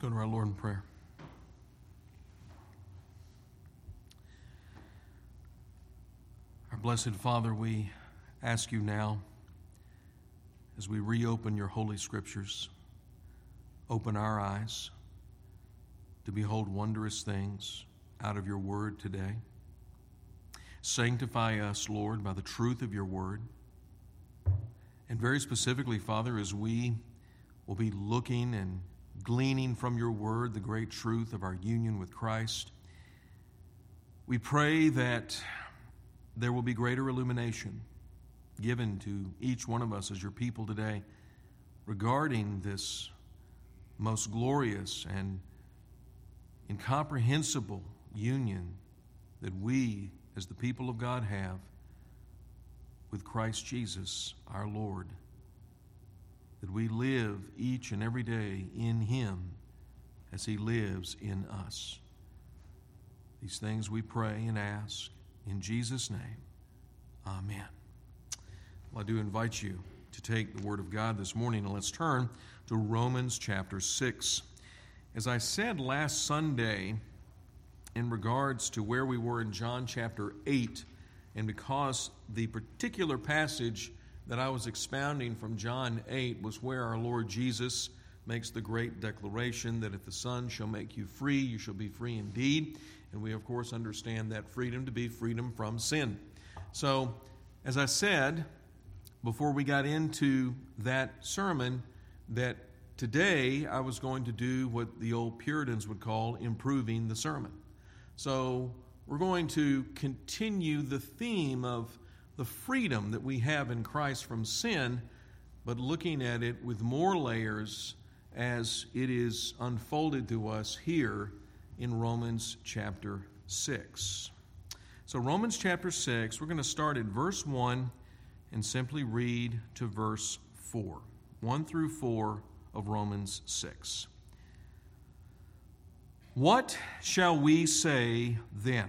go to our Lord in prayer. Our blessed Father, we ask you now, as we reopen your holy scriptures, open our eyes to behold wondrous things out of your word today. Sanctify us, Lord, by the truth of your word. And very specifically, Father, as we will be looking and gleaning from your word the great truth of our union with Christ, we pray that there will be greater illumination given to each one of us as your people today regarding this most glorious and incomprehensible union that we, as the people of God, have with Christ Jesus, our Lord. That we live each and every day in Him as He lives in us. These things we pray and ask in Jesus' name. Amen. Well, I do invite you to take the Word of God this morning and let's turn to Romans chapter 6. As I said last Sunday, in regards to where we were in John chapter 8, and because the particular passage that I was expounding from John 8 was where our Lord Jesus makes the great declaration that if the Son shall make you free, you shall be free indeed. And we, of course, understand that freedom to be freedom from sin. So, as I said before we got into that sermon, that today I was going to do what the old Puritans would call improving the sermon. So, we're going to continue the theme of the freedom that we have in Christ from sin, but looking at it with more layers as it is unfolded to us here in Romans chapter 6. So, Romans chapter 6, we're going to start at verse 1 and simply read to verse 4. 1 through 4 of Romans 6. What shall we say then?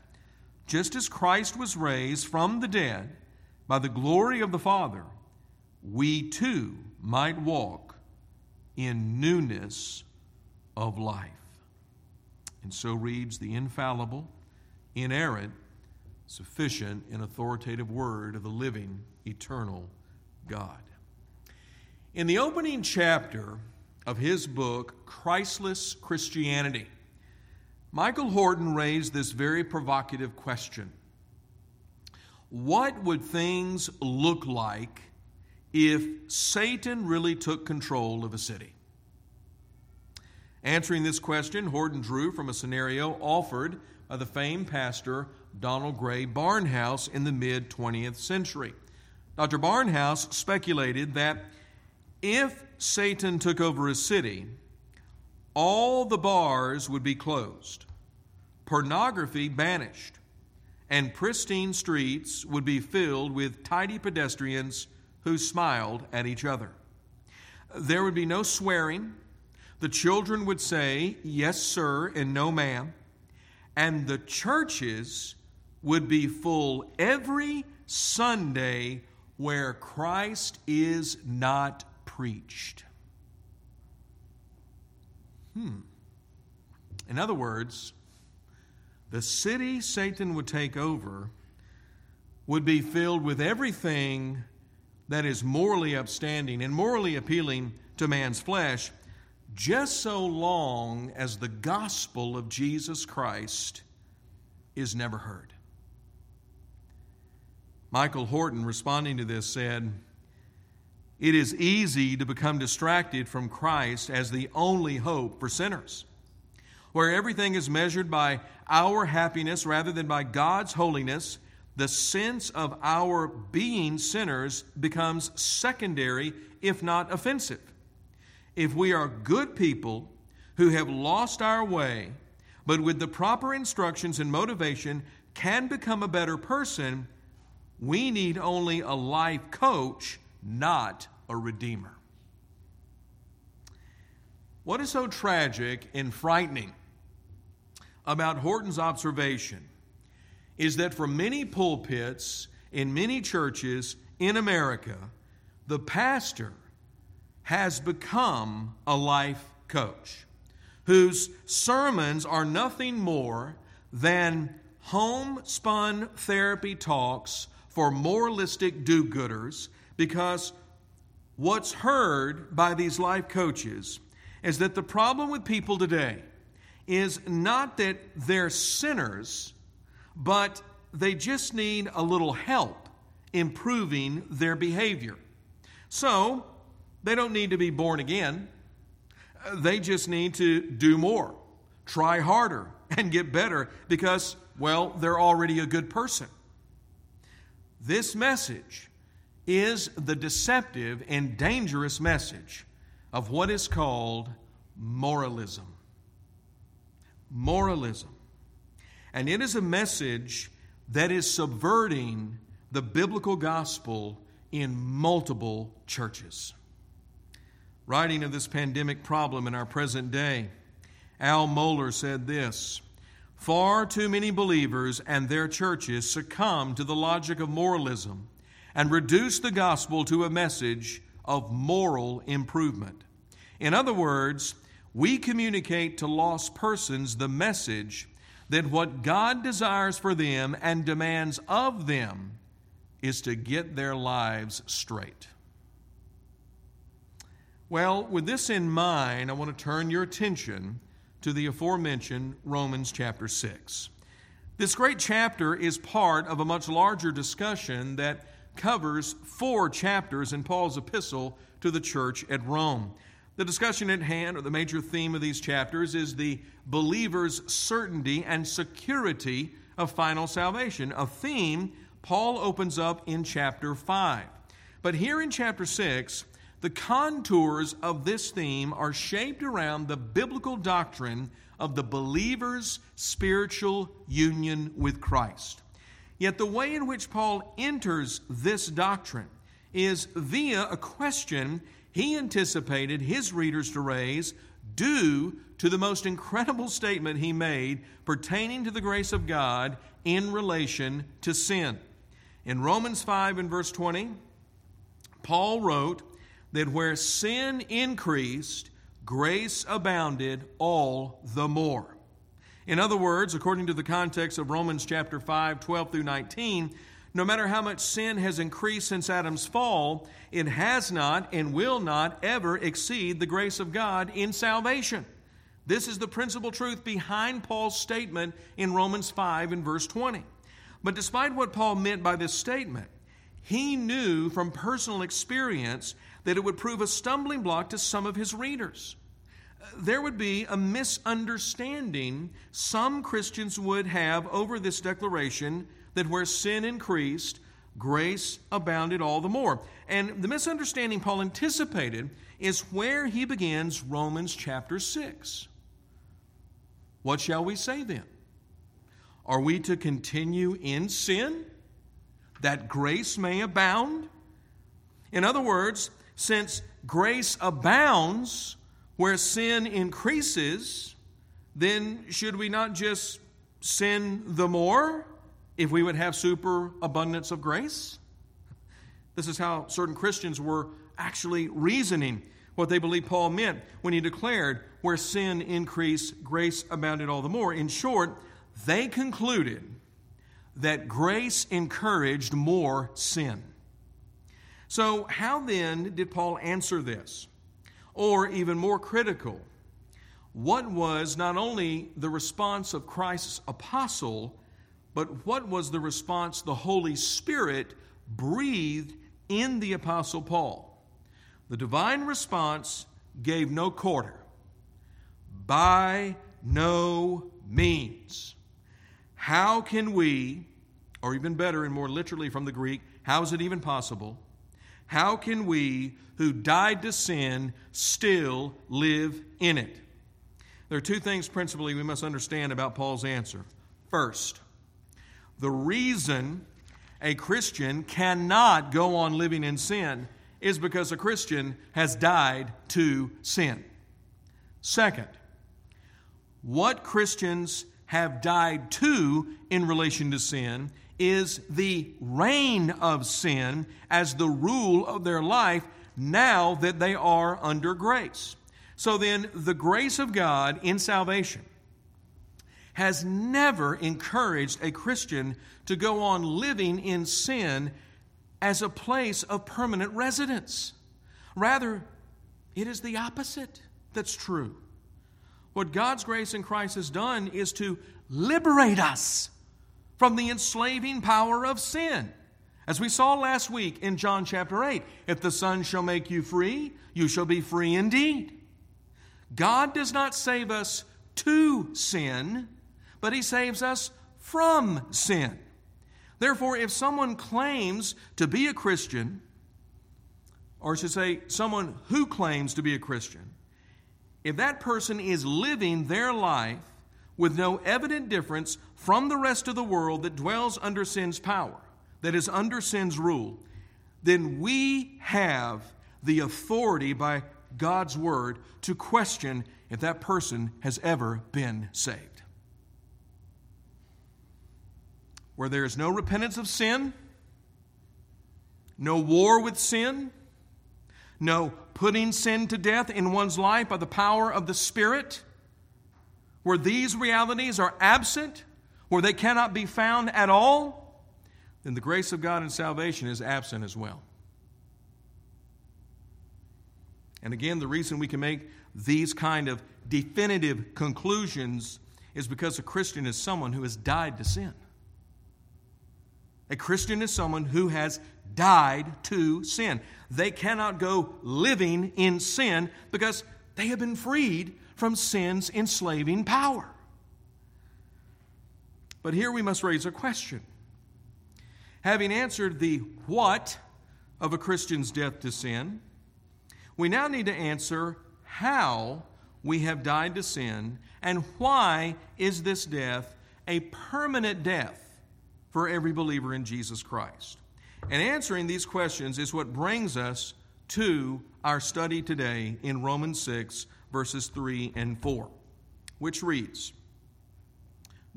just as Christ was raised from the dead by the glory of the Father, we too might walk in newness of life. And so reads the infallible, inerrant, sufficient, and authoritative word of the living, eternal God. In the opening chapter of his book, Christless Christianity, Michael Horton raised this very provocative question What would things look like if Satan really took control of a city? Answering this question, Horton drew from a scenario offered by the famed pastor Donald Grey Barnhouse in the mid 20th century. Dr. Barnhouse speculated that if Satan took over a city, all the bars would be closed, pornography banished, and pristine streets would be filled with tidy pedestrians who smiled at each other. There would be no swearing. The children would say, Yes, sir, and no, ma'am. And the churches would be full every Sunday where Christ is not preached. Hmm. In other words, the city Satan would take over would be filled with everything that is morally upstanding and morally appealing to man's flesh, just so long as the gospel of Jesus Christ is never heard. Michael Horton, responding to this, said, it is easy to become distracted from Christ as the only hope for sinners, where everything is measured by our happiness rather than by God's holiness. The sense of our being sinners becomes secondary, if not offensive. If we are good people who have lost our way, but with the proper instructions and motivation can become a better person, we need only a life coach, not a redeemer. What is so tragic and frightening about Horton's observation is that for many pulpits in many churches in America, the pastor has become a life coach whose sermons are nothing more than homespun therapy talks for moralistic do gooders because what's heard by these life coaches is that the problem with people today is not that they're sinners, but they just need a little help improving their behavior. So, they don't need to be born again. They just need to do more, try harder, and get better because, well, they're already a good person. This message is the deceptive and dangerous message of what is called moralism. Moralism. And it is a message that is subverting the biblical gospel in multiple churches. Writing of this pandemic problem in our present day, Al Mohler said this Far too many believers and their churches succumb to the logic of moralism and reduce the gospel to a message of moral improvement. In other words, we communicate to lost persons the message that what God desires for them and demands of them is to get their lives straight. Well, with this in mind, I want to turn your attention to the aforementioned Romans chapter 6. This great chapter is part of a much larger discussion that covers four chapters in Paul's epistle to the church at Rome. The discussion at hand, or the major theme of these chapters, is the believer's certainty and security of final salvation, a theme Paul opens up in chapter 5. But here in chapter 6, the contours of this theme are shaped around the biblical doctrine of the believer's spiritual union with Christ. Yet the way in which Paul enters this doctrine is via a question he anticipated his readers to raise due to the most incredible statement he made pertaining to the grace of God in relation to sin. In Romans 5 and verse 20, Paul wrote that where sin increased, grace abounded all the more. In other words, according to the context of Romans chapter 5, 12 through 19, no matter how much sin has increased since Adam's fall, it has not and will not ever exceed the grace of God in salvation. This is the principal truth behind Paul's statement in Romans 5 and verse 20. But despite what Paul meant by this statement, he knew from personal experience that it would prove a stumbling block to some of his readers. There would be a misunderstanding some Christians would have over this declaration that where sin increased, grace abounded all the more. And the misunderstanding Paul anticipated is where he begins Romans chapter 6. What shall we say then? Are we to continue in sin that grace may abound? In other words, since grace abounds where sin increases, then should we not just sin the more if we would have super abundance of grace? This is how certain Christians were actually reasoning what they believed Paul meant when he declared, Where sin increased, grace abounded all the more. In short, they concluded that grace encouraged more sin. So, how then did Paul answer this? Or, even more critical, what was not only the response of Christ's apostle, but what was the response the Holy Spirit breathed in the apostle Paul? The divine response gave no quarter. By no means. How can we, or even better and more literally from the Greek, how is it even possible? How can we who died to sin still live in it? There are two things principally we must understand about Paul's answer. First, the reason a Christian cannot go on living in sin is because a Christian has died to sin. Second, what Christians have died to in relation to sin is the reign of sin as the rule of their life now that they are under grace. So then, the grace of God in salvation has never encouraged a Christian to go on living in sin as a place of permanent residence. Rather, it is the opposite that's true. What God's grace in Christ has done is to liberate us from the enslaving power of sin. As we saw last week in John chapter 8, if the Son shall make you free, you shall be free indeed. God does not save us to sin, but He saves us from sin. Therefore, if someone claims to be a Christian, or I should say, someone who claims to be a Christian, if that person is living their life with no evident difference from the rest of the world that dwells under sin's power, that is under sin's rule, then we have the authority by God's word to question if that person has ever been saved. Where there is no repentance of sin, no war with sin, no putting sin to death in one's life by the power of the Spirit, where these realities are absent, where they cannot be found at all, then the grace of God and salvation is absent as well. And again, the reason we can make these kind of definitive conclusions is because a Christian is someone who has died to sin. A Christian is someone who has died to sin. They cannot go living in sin because they have been freed from sin's enslaving power. But here we must raise a question. Having answered the what of a Christian's death to sin, we now need to answer how we have died to sin and why is this death a permanent death for every believer in Jesus Christ. And answering these questions is what brings us to our study today in Romans 6, verses 3 and 4, which reads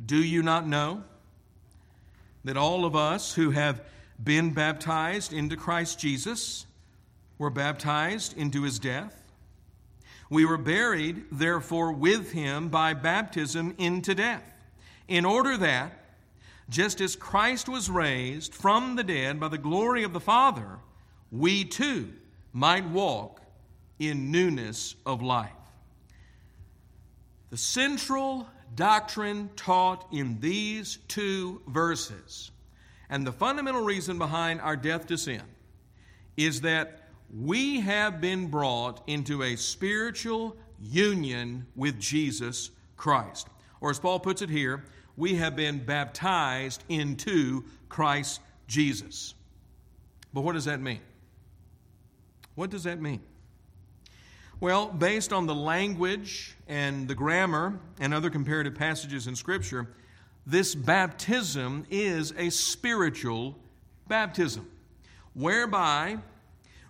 Do you not know that all of us who have been baptized into Christ Jesus were baptized into his death? We were buried, therefore, with him by baptism into death, in order that just as Christ was raised from the dead by the glory of the Father, we too might walk in newness of life. The central doctrine taught in these two verses, and the fundamental reason behind our death to sin, is that we have been brought into a spiritual union with Jesus Christ. Or as Paul puts it here, we have been baptized into Christ Jesus. But what does that mean? What does that mean? Well, based on the language and the grammar and other comparative passages in Scripture, this baptism is a spiritual baptism, whereby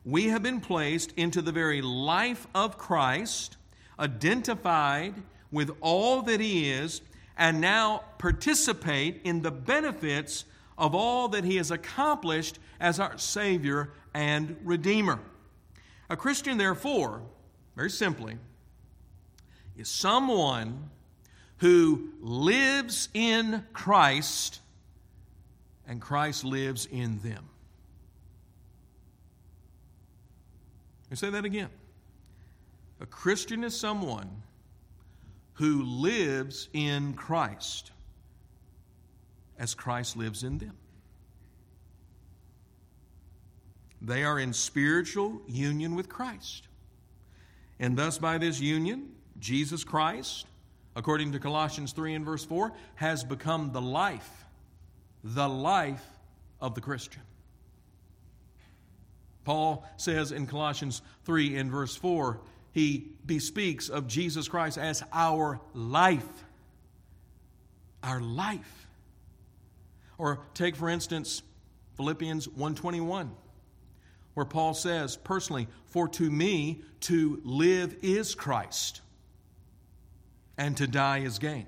we have been placed into the very life of Christ, identified with all that He is, and now participate in the benefits of all that he has accomplished as our Savior and Redeemer. A Christian, therefore, very simply, is someone who lives in Christ and Christ lives in them. Let say that again. A Christian is someone who lives in Christ as Christ lives in them. They are in spiritual union with Christ. And thus, by this union, Jesus Christ, according to Colossians 3 and verse 4, has become the life, the life of the Christian. Paul says in Colossians 3 and verse 4, he bespeaks of Jesus Christ as our life. Our life. Or take for instance Philippians 121 where Paul says personally, for to me to live is Christ and to die is gain.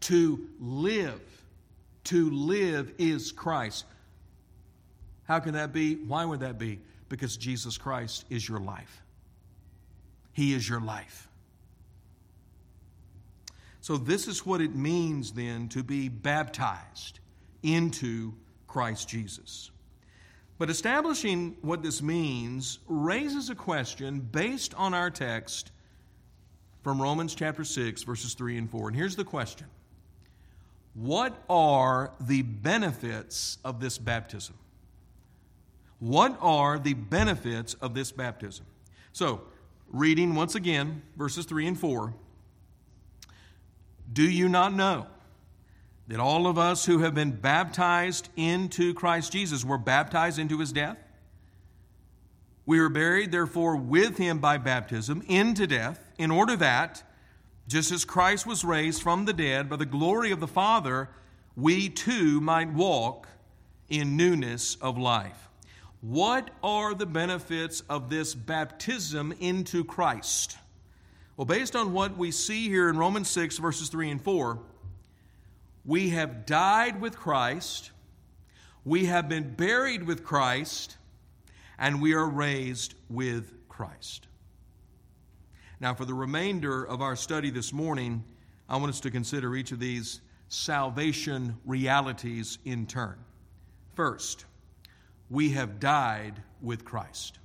To live, to live is Christ. How can that be? Why would that be? Because Jesus Christ is your life. He is your life. So, this is what it means then to be baptized into Christ Jesus. But establishing what this means raises a question based on our text from Romans chapter 6, verses 3 and 4. And here's the question What are the benefits of this baptism? What are the benefits of this baptism? So, reading once again, verses 3 and 4. Do you not know that all of us who have been baptized into Christ Jesus were baptized into his death? We were buried, therefore, with him by baptism into death, in order that, just as Christ was raised from the dead by the glory of the Father, we too might walk in newness of life. What are the benefits of this baptism into Christ? Well, based on what we see here in Romans 6, verses 3 and 4, we have died with Christ, we have been buried with Christ, and we are raised with Christ. Now, for the remainder of our study this morning, I want us to consider each of these salvation realities in turn. First, we have died with Christ.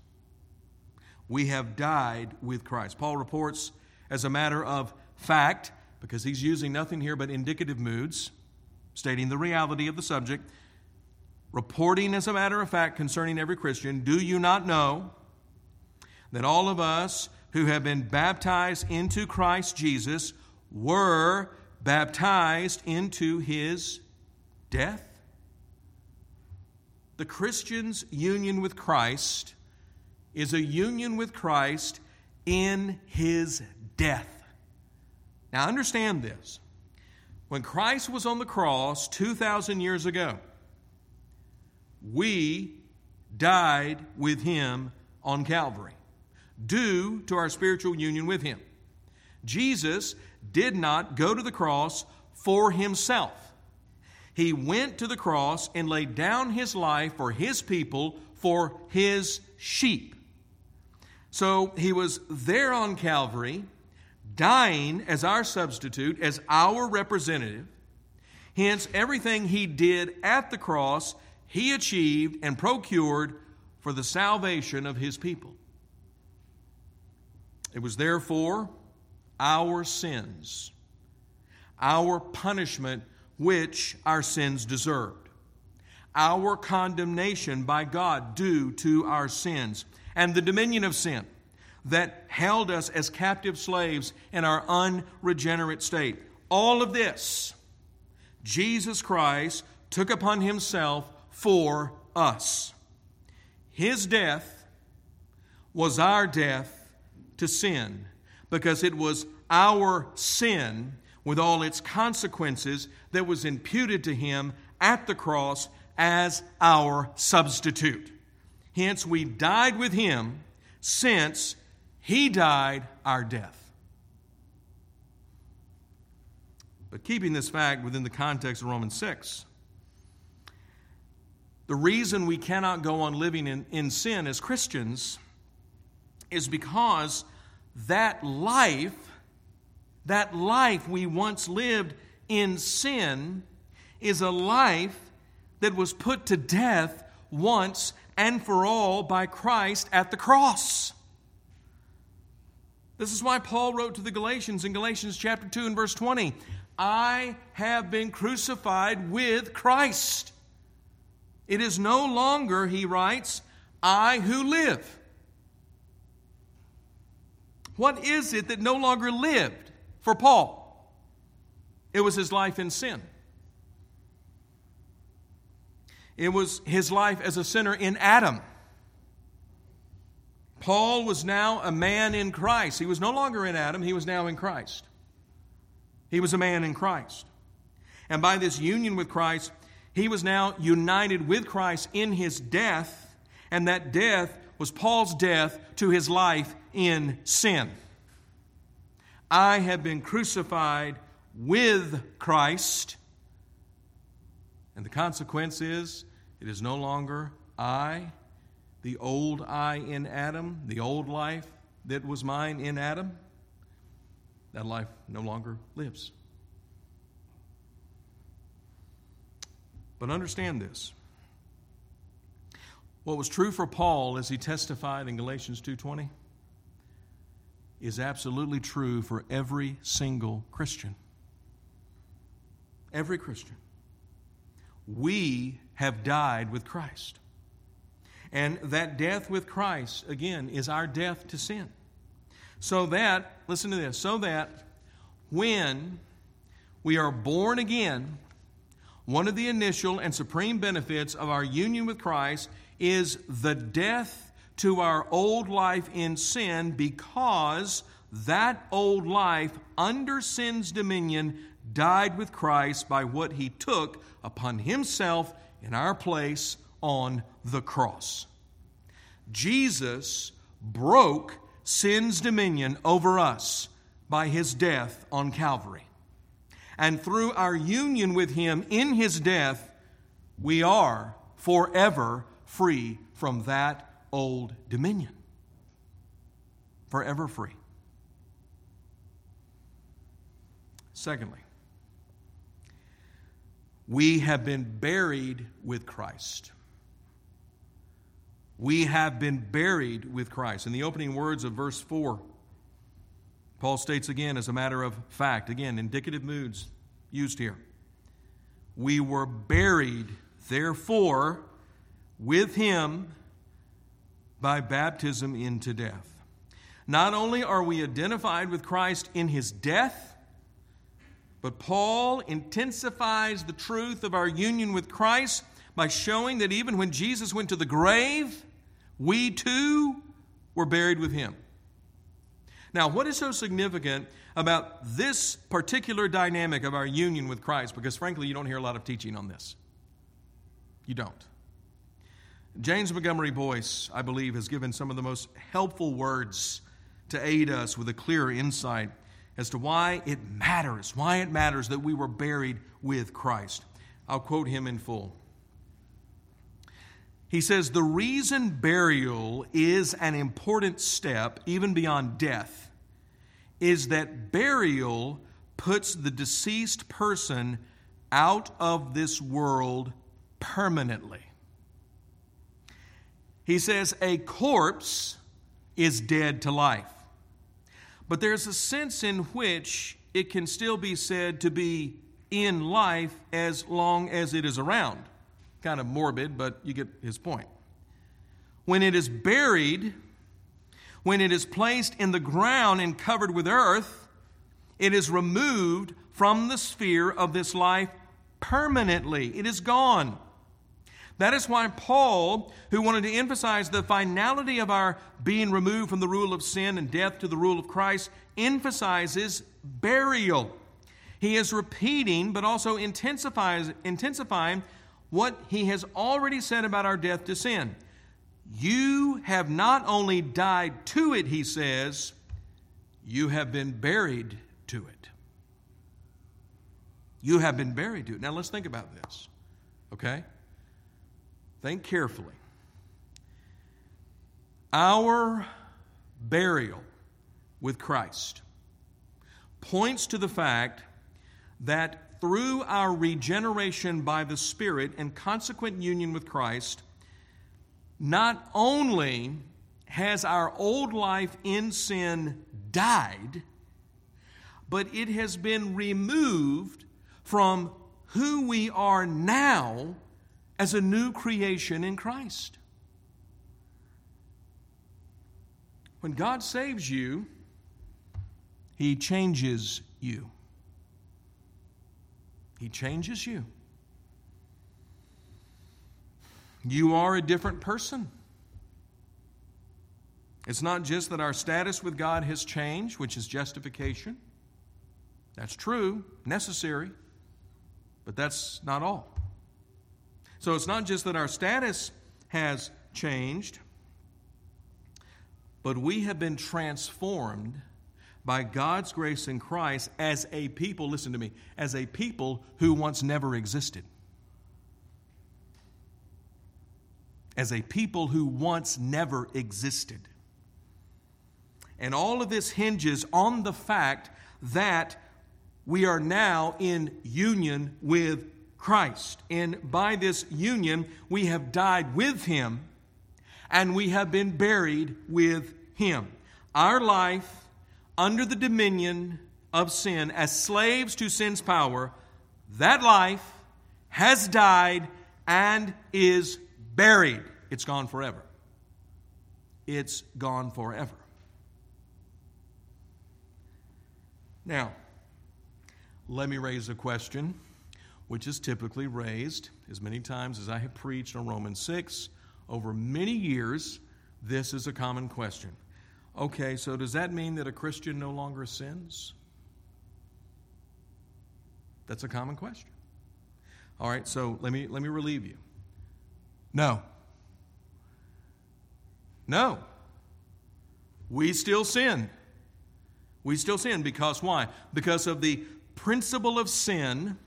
We have died with Christ. Paul reports, as a matter of fact, because he's using nothing here but indicative moods, stating the reality of the subject, reporting as a matter of fact concerning every Christian, do you not know that all of us who have been baptized into Christ Jesus were baptized into his death? The Christian's union with Christ is a union with Christ in his death. Now, understand this. When Christ was on the cross 2,000 years ago, we died with him on Calvary due to our spiritual union with him. Jesus did not go to the cross for himself. He went to the cross and laid down his life for his people, for his sheep. So he was there on Calvary, dying as our substitute, as our representative. Hence, everything he did at the cross, he achieved and procured for the salvation of his people. It was therefore our sins, our punishment which our sins deserved, our condemnation by God due to our sins, and the dominion of sin that held us as captive slaves in our unregenerate state. All of this, Jesus Christ took upon himself for us. His death was our death to sin because it was our sin with all its consequences that was imputed to him at the cross as our substitute. Hence, we died with him since he died our death. But keeping this fact within the context of Romans 6, the reason we cannot go on living in, in sin as Christians is because that life that life we once lived in sin is a life that was put to death once and for all by Christ at the cross. This is why Paul wrote to the Galatians in Galatians chapter 2 and verse 20 I have been crucified with Christ. It is no longer, he writes, I who live. What is it that no longer lived? for Paul. It was his life in sin. It was his life as a sinner in Adam. Paul was now a man in Christ. He was no longer in Adam, he was now in Christ. He was a man in Christ. And by this union with Christ, he was now united with Christ in his death, and that death was Paul's death to his life in sin. I have been crucified with Christ, and the consequence is it is no longer I, the old I in Adam, the old life that was mine in Adam. That life no longer lives. But understand this. What was true for Paul as he testified in Galatians 2:20 is absolutely true for every single Christian. Every Christian. We have died with Christ. And that death with Christ, again, is our death to sin. So that, listen to this, so that when we are born again, one of the initial and supreme benefits of our union with Christ is the death to our old life in sin because that old life under sin's dominion died with Christ by what he took upon himself in our place on the cross. Jesus broke sin's dominion over us by his death on Calvary. And through our union with him in his death, we are forever free from that old dominion. Forever free. Secondly, we have been buried with Christ. We have been buried with Christ. In the opening words of verse 4, Paul states again, as a matter of fact, again, indicative moods used here. We were buried, therefore, with him by baptism into death. Not only are we identified with Christ in his death, but Paul intensifies the truth of our union with Christ by showing that even when Jesus went to the grave, we too were buried with him. Now, what is so significant about this particular dynamic of our union with Christ? Because frankly, you don't hear a lot of teaching on this. You don't. James Montgomery Boice, I believe, has given some of the most helpful words to aid us with a clearer insight as to why it matters, why it matters that we were buried with Christ. I'll quote him in full. He says, The reason burial is an important step, even beyond death, is that burial puts the deceased person out of this world permanently. He says, A corpse is dead to life. But there's a sense in which it can still be said to be in life as long as it is around. Kind of morbid, but you get his point. When it is buried, when it is placed in the ground and covered with earth, it is removed from the sphere of this life permanently. It is gone. That is why Paul, who wanted to emphasize the finality of our being removed from the rule of sin and death to the rule of Christ, emphasizes burial. He is repeating, but also intensifies, intensifying what he has already said about our death to sin. You have not only died to it, he says, you have been buried to it. You have been buried to it. Now let's think about this, okay? Think carefully. Our burial with Christ points to the fact that through our regeneration by the Spirit and consequent union with Christ, not only has our old life in sin died, but it has been removed from who we are now as a new creation in Christ. When God saves you, He changes you. He changes you. You are a different person. It's not just that our status with God has changed, which is justification. That's true, necessary, but that's not all. So it's not just that our status has changed, but we have been transformed by God's grace in Christ as a people, listen to me, as a people who once never existed. As a people who once never existed. And all of this hinges on the fact that we are now in union with Christ. And by this union, we have died with Him and we have been buried with Him. Our life under the dominion of sin, as slaves to sin's power, that life has died and is buried. It's gone forever. It's gone forever. Now, let me raise a question which is typically raised as many times as I have preached on Romans 6 over many years. This is a common question. Okay, so does that mean that a Christian no longer sins? That's a common question. All right, so let me let me relieve you. No. No. We still sin. We still sin because why? Because of the principle of sin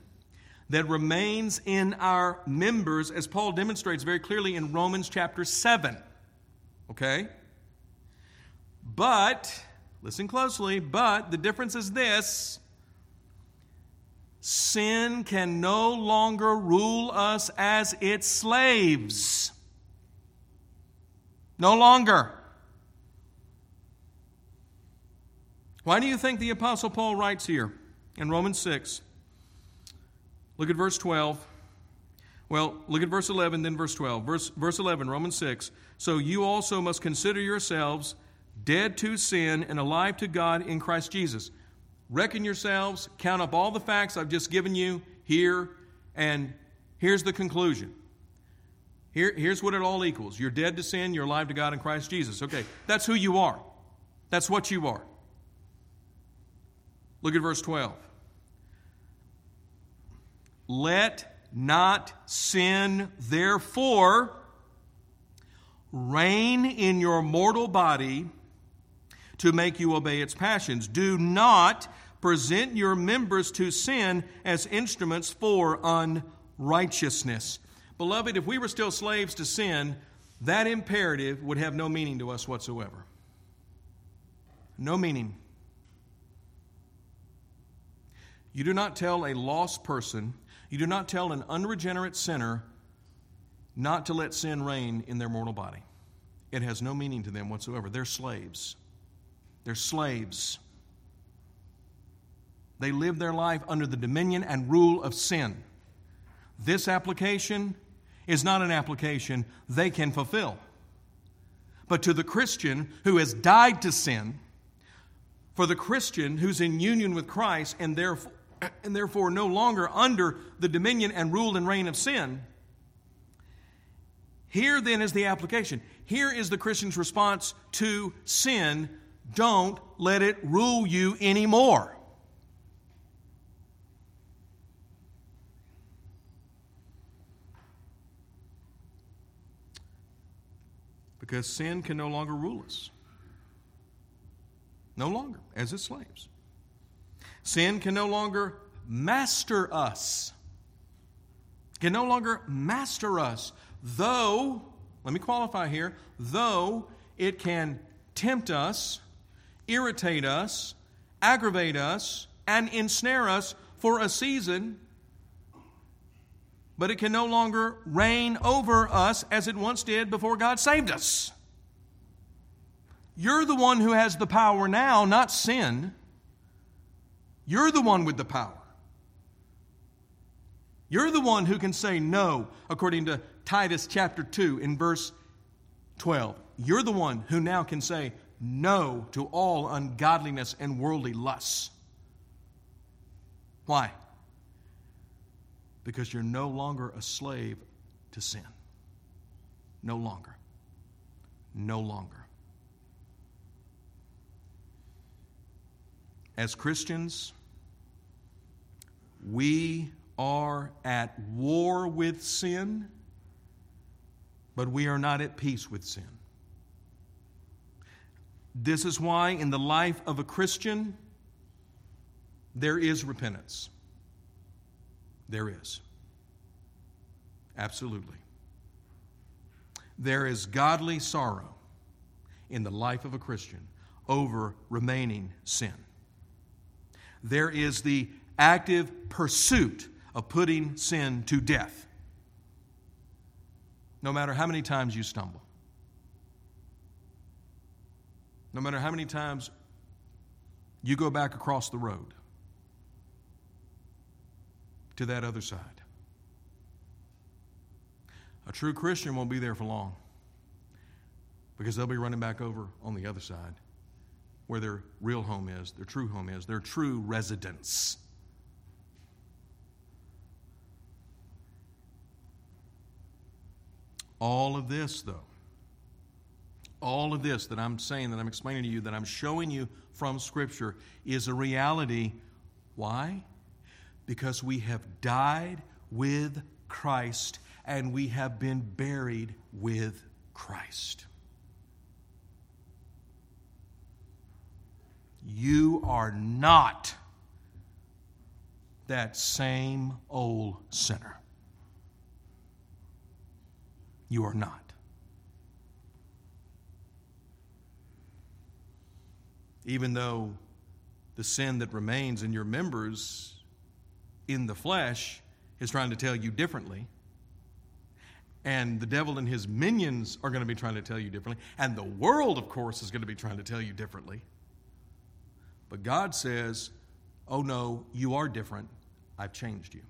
that remains in our members, as Paul demonstrates very clearly in Romans chapter 7. Okay? But, listen closely, but the difference is this sin can no longer rule us as its slaves. No longer. Why do you think the Apostle Paul writes here in Romans 6? Look at verse 12. Well, look at verse 11, then verse 12. Verse, verse 11, Romans 6. So you also must consider yourselves dead to sin and alive to God in Christ Jesus. Reckon yourselves, count up all the facts I've just given you here, and here's the conclusion. Here, here's what it all equals you're dead to sin, you're alive to God in Christ Jesus. Okay, that's who you are. That's what you are. Look at verse 12. Let not sin, therefore, reign in your mortal body to make you obey its passions. Do not present your members to sin as instruments for unrighteousness. Beloved, if we were still slaves to sin, that imperative would have no meaning to us whatsoever. No meaning. You do not tell a lost person, you do not tell an unregenerate sinner not to let sin reign in their mortal body. It has no meaning to them whatsoever. They're slaves. They're slaves. They live their life under the dominion and rule of sin. This application is not an application they can fulfill. But to the Christian who has died to sin, for the Christian who's in union with Christ and therefore and therefore no longer under the dominion and rule and reign of sin. Here then is the application. Here is the Christian's response to sin. Don't let it rule you anymore. Because sin can no longer rule us. No longer, as its slaves. Sin can no longer master us. Can no longer master us. Though, let me qualify here, though it can tempt us, irritate us, aggravate us, and ensnare us for a season, but it can no longer reign over us as it once did before God saved us. You're the one who has the power now, not sin. You're the one with the power. You're the one who can say no, according to Titus chapter 2 in verse 12. You're the one who now can say no to all ungodliness and worldly lusts. Why? Because you're no longer a slave to sin. No longer. No longer. As Christians, we are at war with sin, but we are not at peace with sin. This is why, in the life of a Christian, there is repentance. There is. Absolutely. There is godly sorrow in the life of a Christian over remaining sin. There is the active pursuit of putting sin to death, no matter how many times you stumble, no matter how many times you go back across the road to that other side. A true Christian won't be there for long because they'll be running back over on the other side where their real home is, their true home is, their true residence. All of this, though, all of this that I'm saying, that I'm explaining to you, that I'm showing you from Scripture, is a reality. Why? Because we have died with Christ and we have been buried with Christ. You are not that same old sinner. You are not. Even though the sin that remains in your members in the flesh is trying to tell you differently. And the devil and his minions are going to be trying to tell you differently. And the world, of course, is going to be trying to tell you differently. But God says, Oh no, you are different. I've changed you.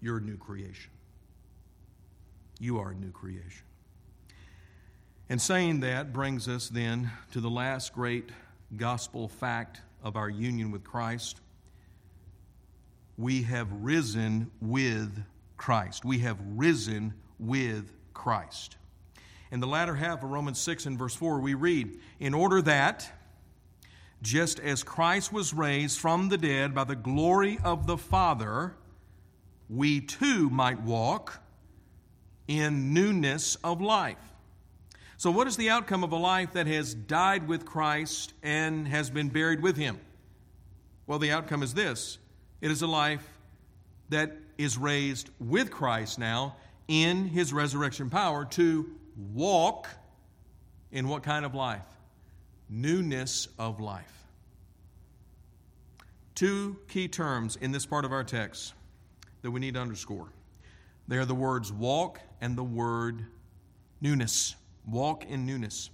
You're a new creation. You are a new creation. And saying that brings us then to the last great gospel fact of our union with Christ. We have risen with Christ. We have risen with Christ. In the latter half of Romans 6 and verse 4, we read, In order that, just as Christ was raised from the dead by the glory of the Father, we too might walk in newness of life. So, what is the outcome of a life that has died with Christ and has been buried with Him? Well, the outcome is this it is a life that is raised with Christ now in His resurrection power to walk in what kind of life? newness of life. Two key terms in this part of our text that we need to underscore. They are the words walk and the word newness. Walk in newness.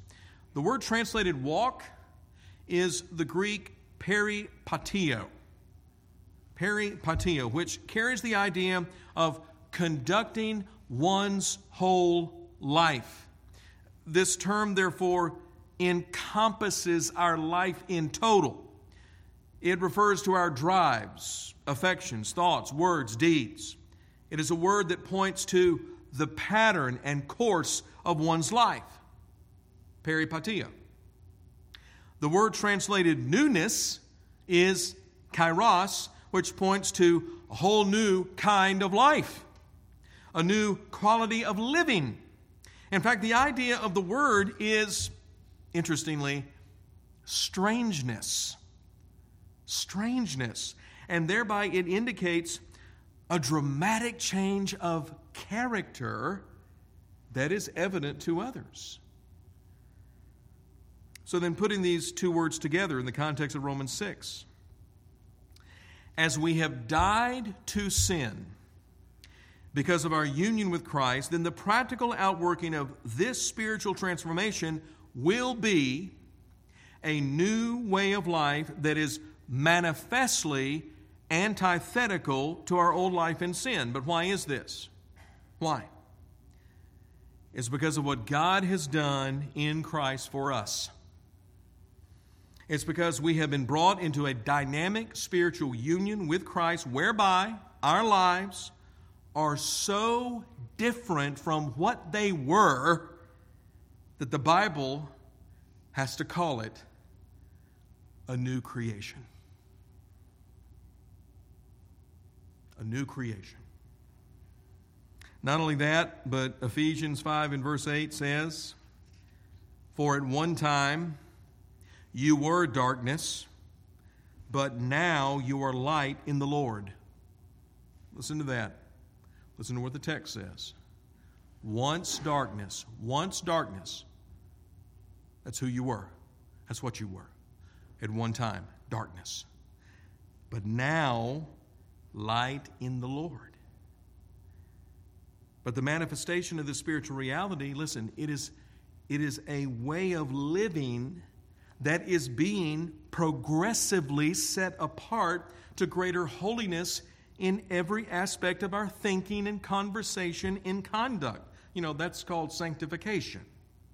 The word translated walk is the Greek peripateo. Peripateo, which carries the idea of conducting one's whole life. This term, therefore, encompasses our life in total. It refers to our drives, affections, thoughts, words, deeds. It is a word that points to the pattern and course of one's life. Peripatia. The word translated newness is kairos, which points to a whole new kind of life, a new quality of living. In fact, the idea of the word is interestingly, strangeness. Strangeness. And thereby it indicates a dramatic change of character that is evident to others. So then, putting these two words together in the context of Romans 6, as we have died to sin because of our union with Christ, then the practical outworking of this spiritual transformation will be a new way of life that is manifestly antithetical to our old life in sin. But why is this? Why? It's because of what God has done in Christ for us. It's because we have been brought into a dynamic spiritual union with Christ whereby our lives are so different from what they were that the Bible has to call it a new creation. A new creation. Not only that, but Ephesians 5 and verse 8 says, For at one time you were darkness, but now you are light in the Lord. Listen to that. Listen to what the text says. Once darkness, once darkness. That's who you were. That's what you were. At one time, darkness. But now, light in the Lord. But the manifestation of the spiritual reality, listen, it is, it is a way of living that is being progressively set apart to greater holiness in every aspect of our thinking and conversation in conduct. You know, that's called sanctification,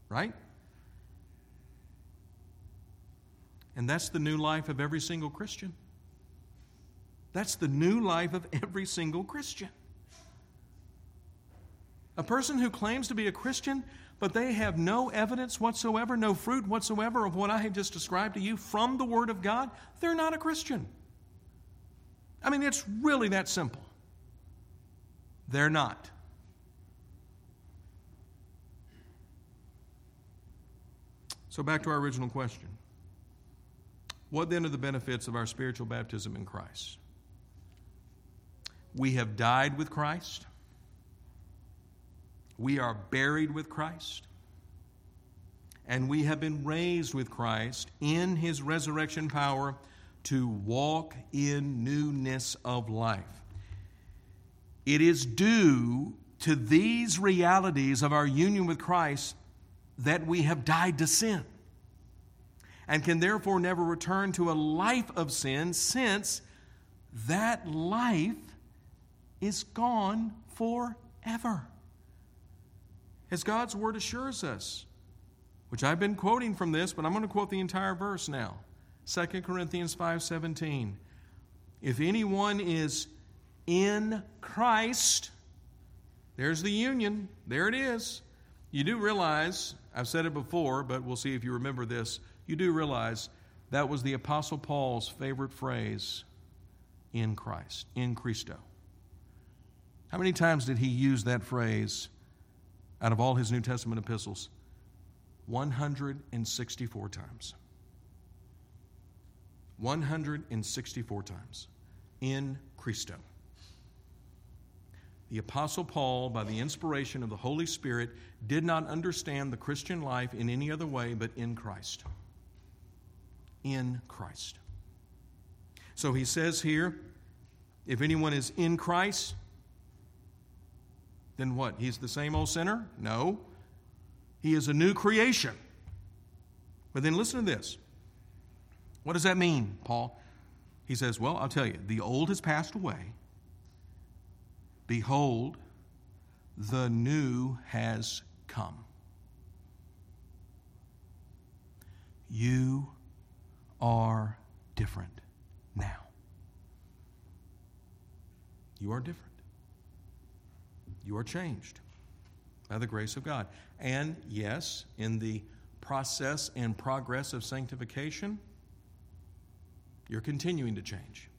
right? And that's the new life of every single Christian. That's the new life of every single Christian. A person who claims to be a Christian, but they have no evidence whatsoever, no fruit whatsoever of what I have just described to you from the Word of God, they're not a Christian. I mean, it's really that simple. They're not. So, back to our original question What then are the benefits of our spiritual baptism in Christ? We have died with Christ. We are buried with Christ. And we have been raised with Christ in his resurrection power to walk in newness of life. It is due to these realities of our union with Christ that we have died to sin and can therefore never return to a life of sin since that life is gone forever as God's word assures us, which I've been quoting from this, but I'm going to quote the entire verse now. 2 Corinthians 5:17. If anyone is in Christ, there's the union. There it is. You do realize, I've said it before, but we'll see if you remember this. You do realize that was the Apostle Paul's favorite phrase in Christ, in Christo. How many times did he use that phrase out of all his New Testament epistles 164 times. 164 times in Christo. The Apostle Paul, by the inspiration of the Holy Spirit, did not understand the Christian life in any other way but in Christ. In Christ. So he says here if anyone is in Christ, then what? He's the same old sinner? No. He is a new creation. But then listen to this. What does that mean, Paul? He says, Well, I'll tell you, the old has passed away. Behold, the new has come. You are different now. You are different you are changed by the grace of God. And yes, in the process and progress of sanctification, you're continuing to change.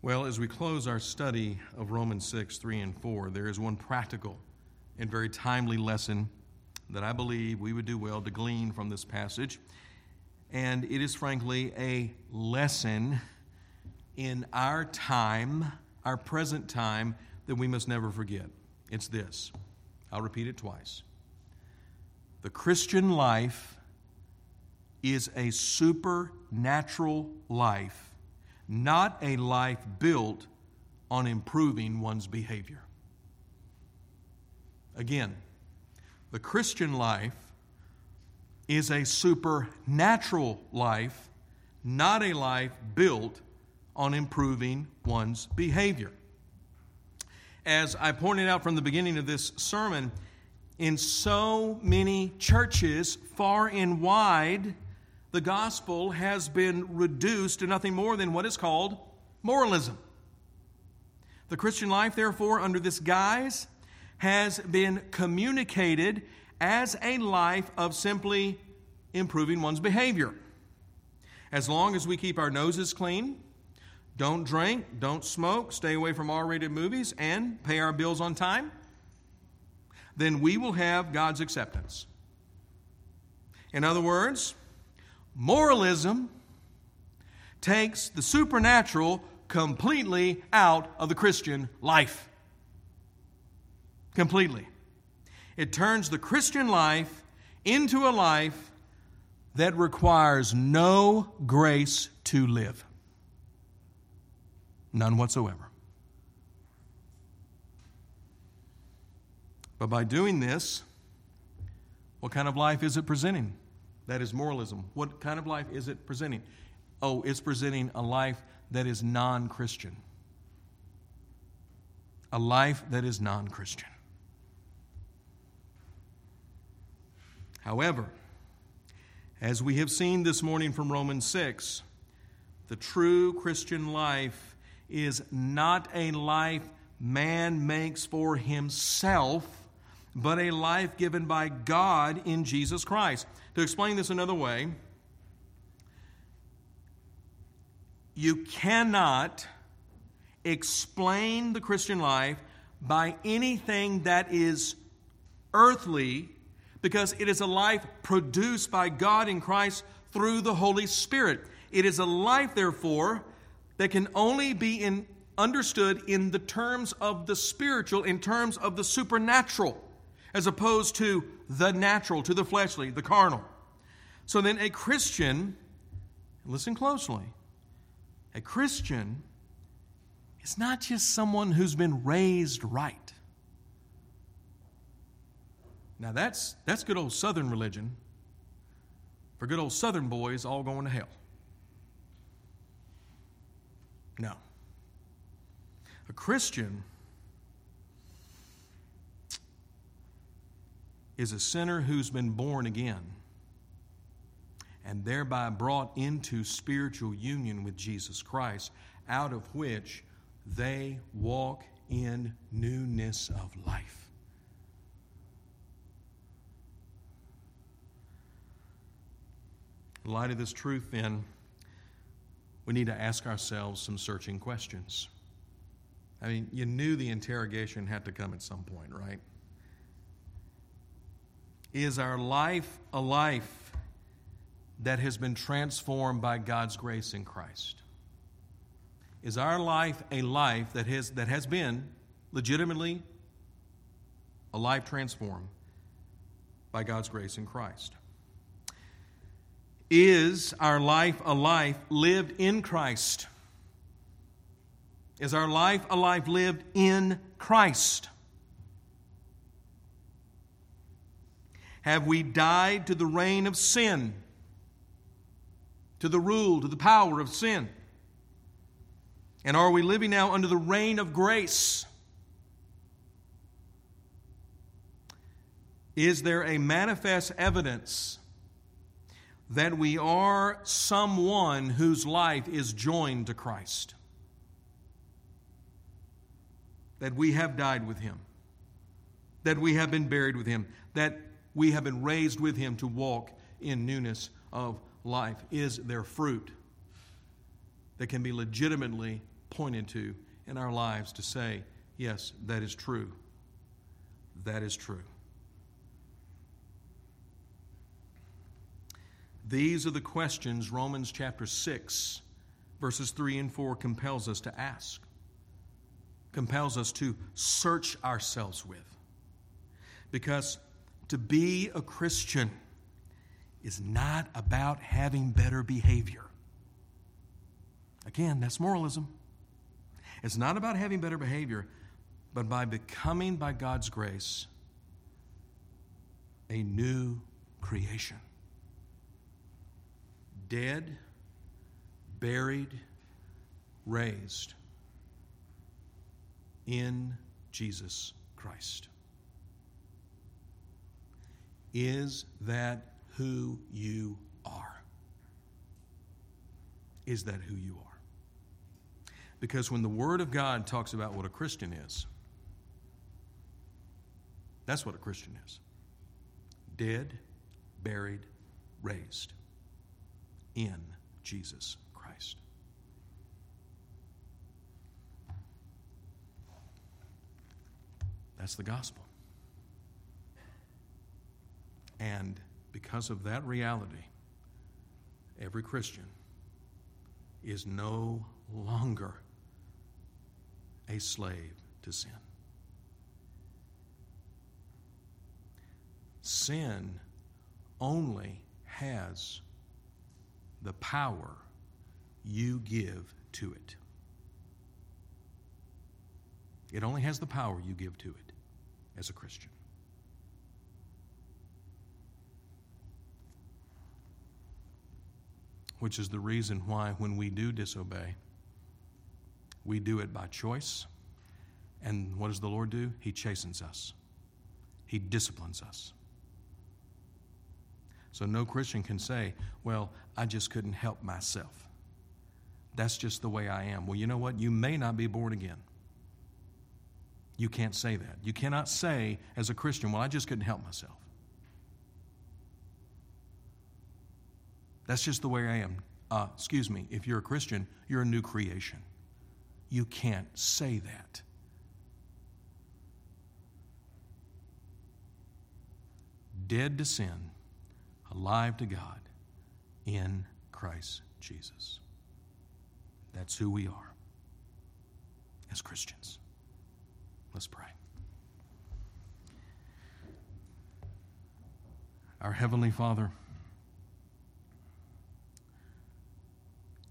Well, as we close our study of Romans 6, 3, and 4, there is one practical and very timely lesson that I believe we would do well to glean from this passage. And it is frankly a lesson in our time our present time that we must never forget. It's this. I'll repeat it twice. The Christian life is a supernatural life, not a life built on improving one's behavior. Again, the Christian life is a supernatural life, not a life built on improving one's behavior. As I pointed out from the beginning of this sermon, in so many churches, far and wide, the gospel has been reduced to nothing more than what is called moralism. The Christian life, therefore, under this guise, has been communicated as a life of simply improving one's behavior. As long as we keep our noses clean, don't drink, don't smoke, stay away from R rated movies, and pay our bills on time, then we will have God's acceptance. In other words, moralism takes the supernatural completely out of the Christian life. Completely. It turns the Christian life into a life that requires no grace to live. None whatsoever. But by doing this, what kind of life is it presenting? That is moralism. What kind of life is it presenting? Oh, it's presenting a life that is non Christian. A life that is non Christian. However, as we have seen this morning from Romans 6, the true Christian life is not a life man makes for himself, but a life given by God in Jesus Christ. To explain this another way, you cannot explain the Christian life by anything that is earthly because it is a life produced by God in Christ through the Holy Spirit. It is a life, therefore, that can only be in, understood in the terms of the spiritual, in terms of the supernatural, as opposed to the natural, to the fleshly, the carnal. So then, a Christian, listen closely, a Christian is not just someone who's been raised right. Now, that's, that's good old Southern religion for good old Southern boys all going to hell. No. A Christian is a sinner who's been born again and thereby brought into spiritual union with Jesus Christ, out of which they walk in newness of life. In light of this truth, then, we need to ask ourselves some searching questions. I mean, you knew the interrogation had to come at some point, right? Is our life a life that has been transformed by God's grace in Christ? Is our life a life that has, that has been legitimately a life transformed by God's grace in Christ? Is our life a life lived in Christ? Is our life a life lived in Christ? Have we died to the reign of sin, to the rule, to the power of sin? And are we living now under the reign of grace? Is there a manifest evidence that we are someone whose life is joined to Christ. That we have died with Him. That we have been buried with Him. That we have been raised with Him to walk in newness of life. Is there fruit that can be legitimately pointed to in our lives to say, yes, that is true? That is true. These are the questions Romans chapter 6, verses 3 and 4 compels us to ask, compels us to search ourselves with. Because to be a Christian is not about having better behavior. Again, that's moralism. It's not about having better behavior, but by becoming, by God's grace, a new creation dead, buried, raised in Jesus Christ. Is that who you are? Is that who you are? Because when the Word of God talks about what a Christian is, that's what a Christian is dead, buried, raised in Jesus Christ. That's the gospel. And because of that reality, every Christian is no longer a slave to sin. Sin only has the power you give to it. It only has the power you give to it as a Christian. Which is the reason why, when we do disobey, we do it by choice. And what does the Lord do? He chastens us, He disciplines us. So no Christian can say, Well, I just couldn't help myself. That's just the way I am. Well, you know what? You may not be born again. You can't say that. You cannot say as a Christian, Well, I just couldn't help myself. That's just the way I am. Uh, excuse me, if you're a Christian, you're a new creation. You can't say that. Dead to sin alive to God in Christ Jesus. That's who we are as Christians. Let's pray. Our Heavenly Father,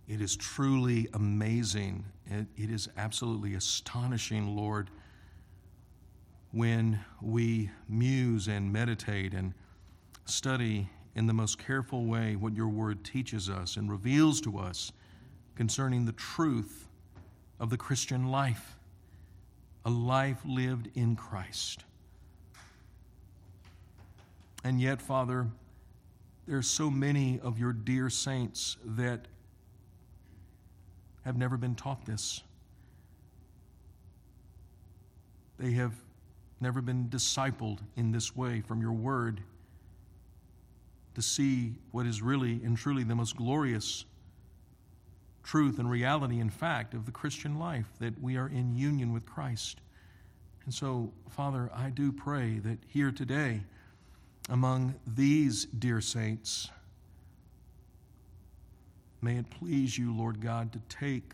it is truly amazing. It, it is absolutely astonishing, Lord, when we muse and meditate and study in the most careful way what your word teaches us and reveals to us concerning the truth of the Christian life, a life lived in Christ. And yet, Father, there are so many of your dear saints that have never been taught this. They have never been discipled in this way from your word to see what is really and truly the most glorious truth and reality and fact of the Christian life that we are in union with Christ. And so, Father, I do pray that here today, among these dear saints, may it please you, Lord God, to take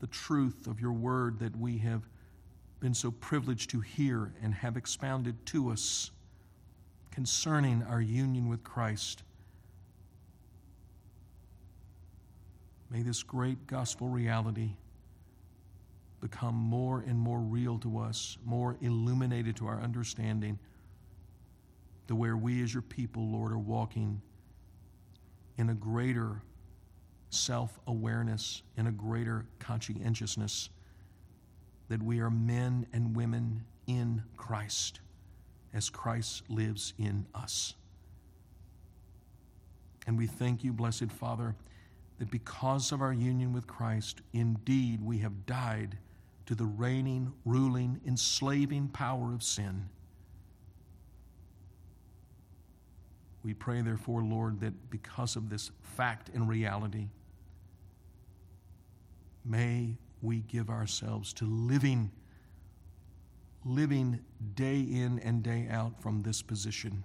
the truth of your word that we have been so privileged to hear and have expounded to us concerning our union with Christ. May this great gospel reality become more and more real to us, more illuminated to our understanding, to where we as your people, Lord, are walking in a greater self awareness, in a greater conscientiousness that we are men and women in Christ as Christ lives in us. And we thank you, blessed Father, that because of our union with Christ, indeed we have died to the reigning, ruling, enslaving power of sin. We pray, therefore, Lord, that because of this fact and reality, may we give ourselves to living living day in and day out from this position.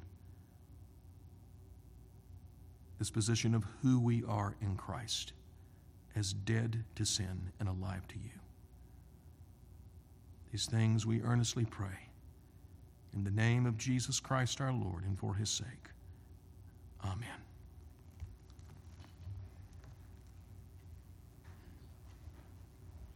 This position of who we are in Christ as dead to sin and alive to you. These things we earnestly pray. In the name of Jesus Christ our Lord and for his sake. Amen.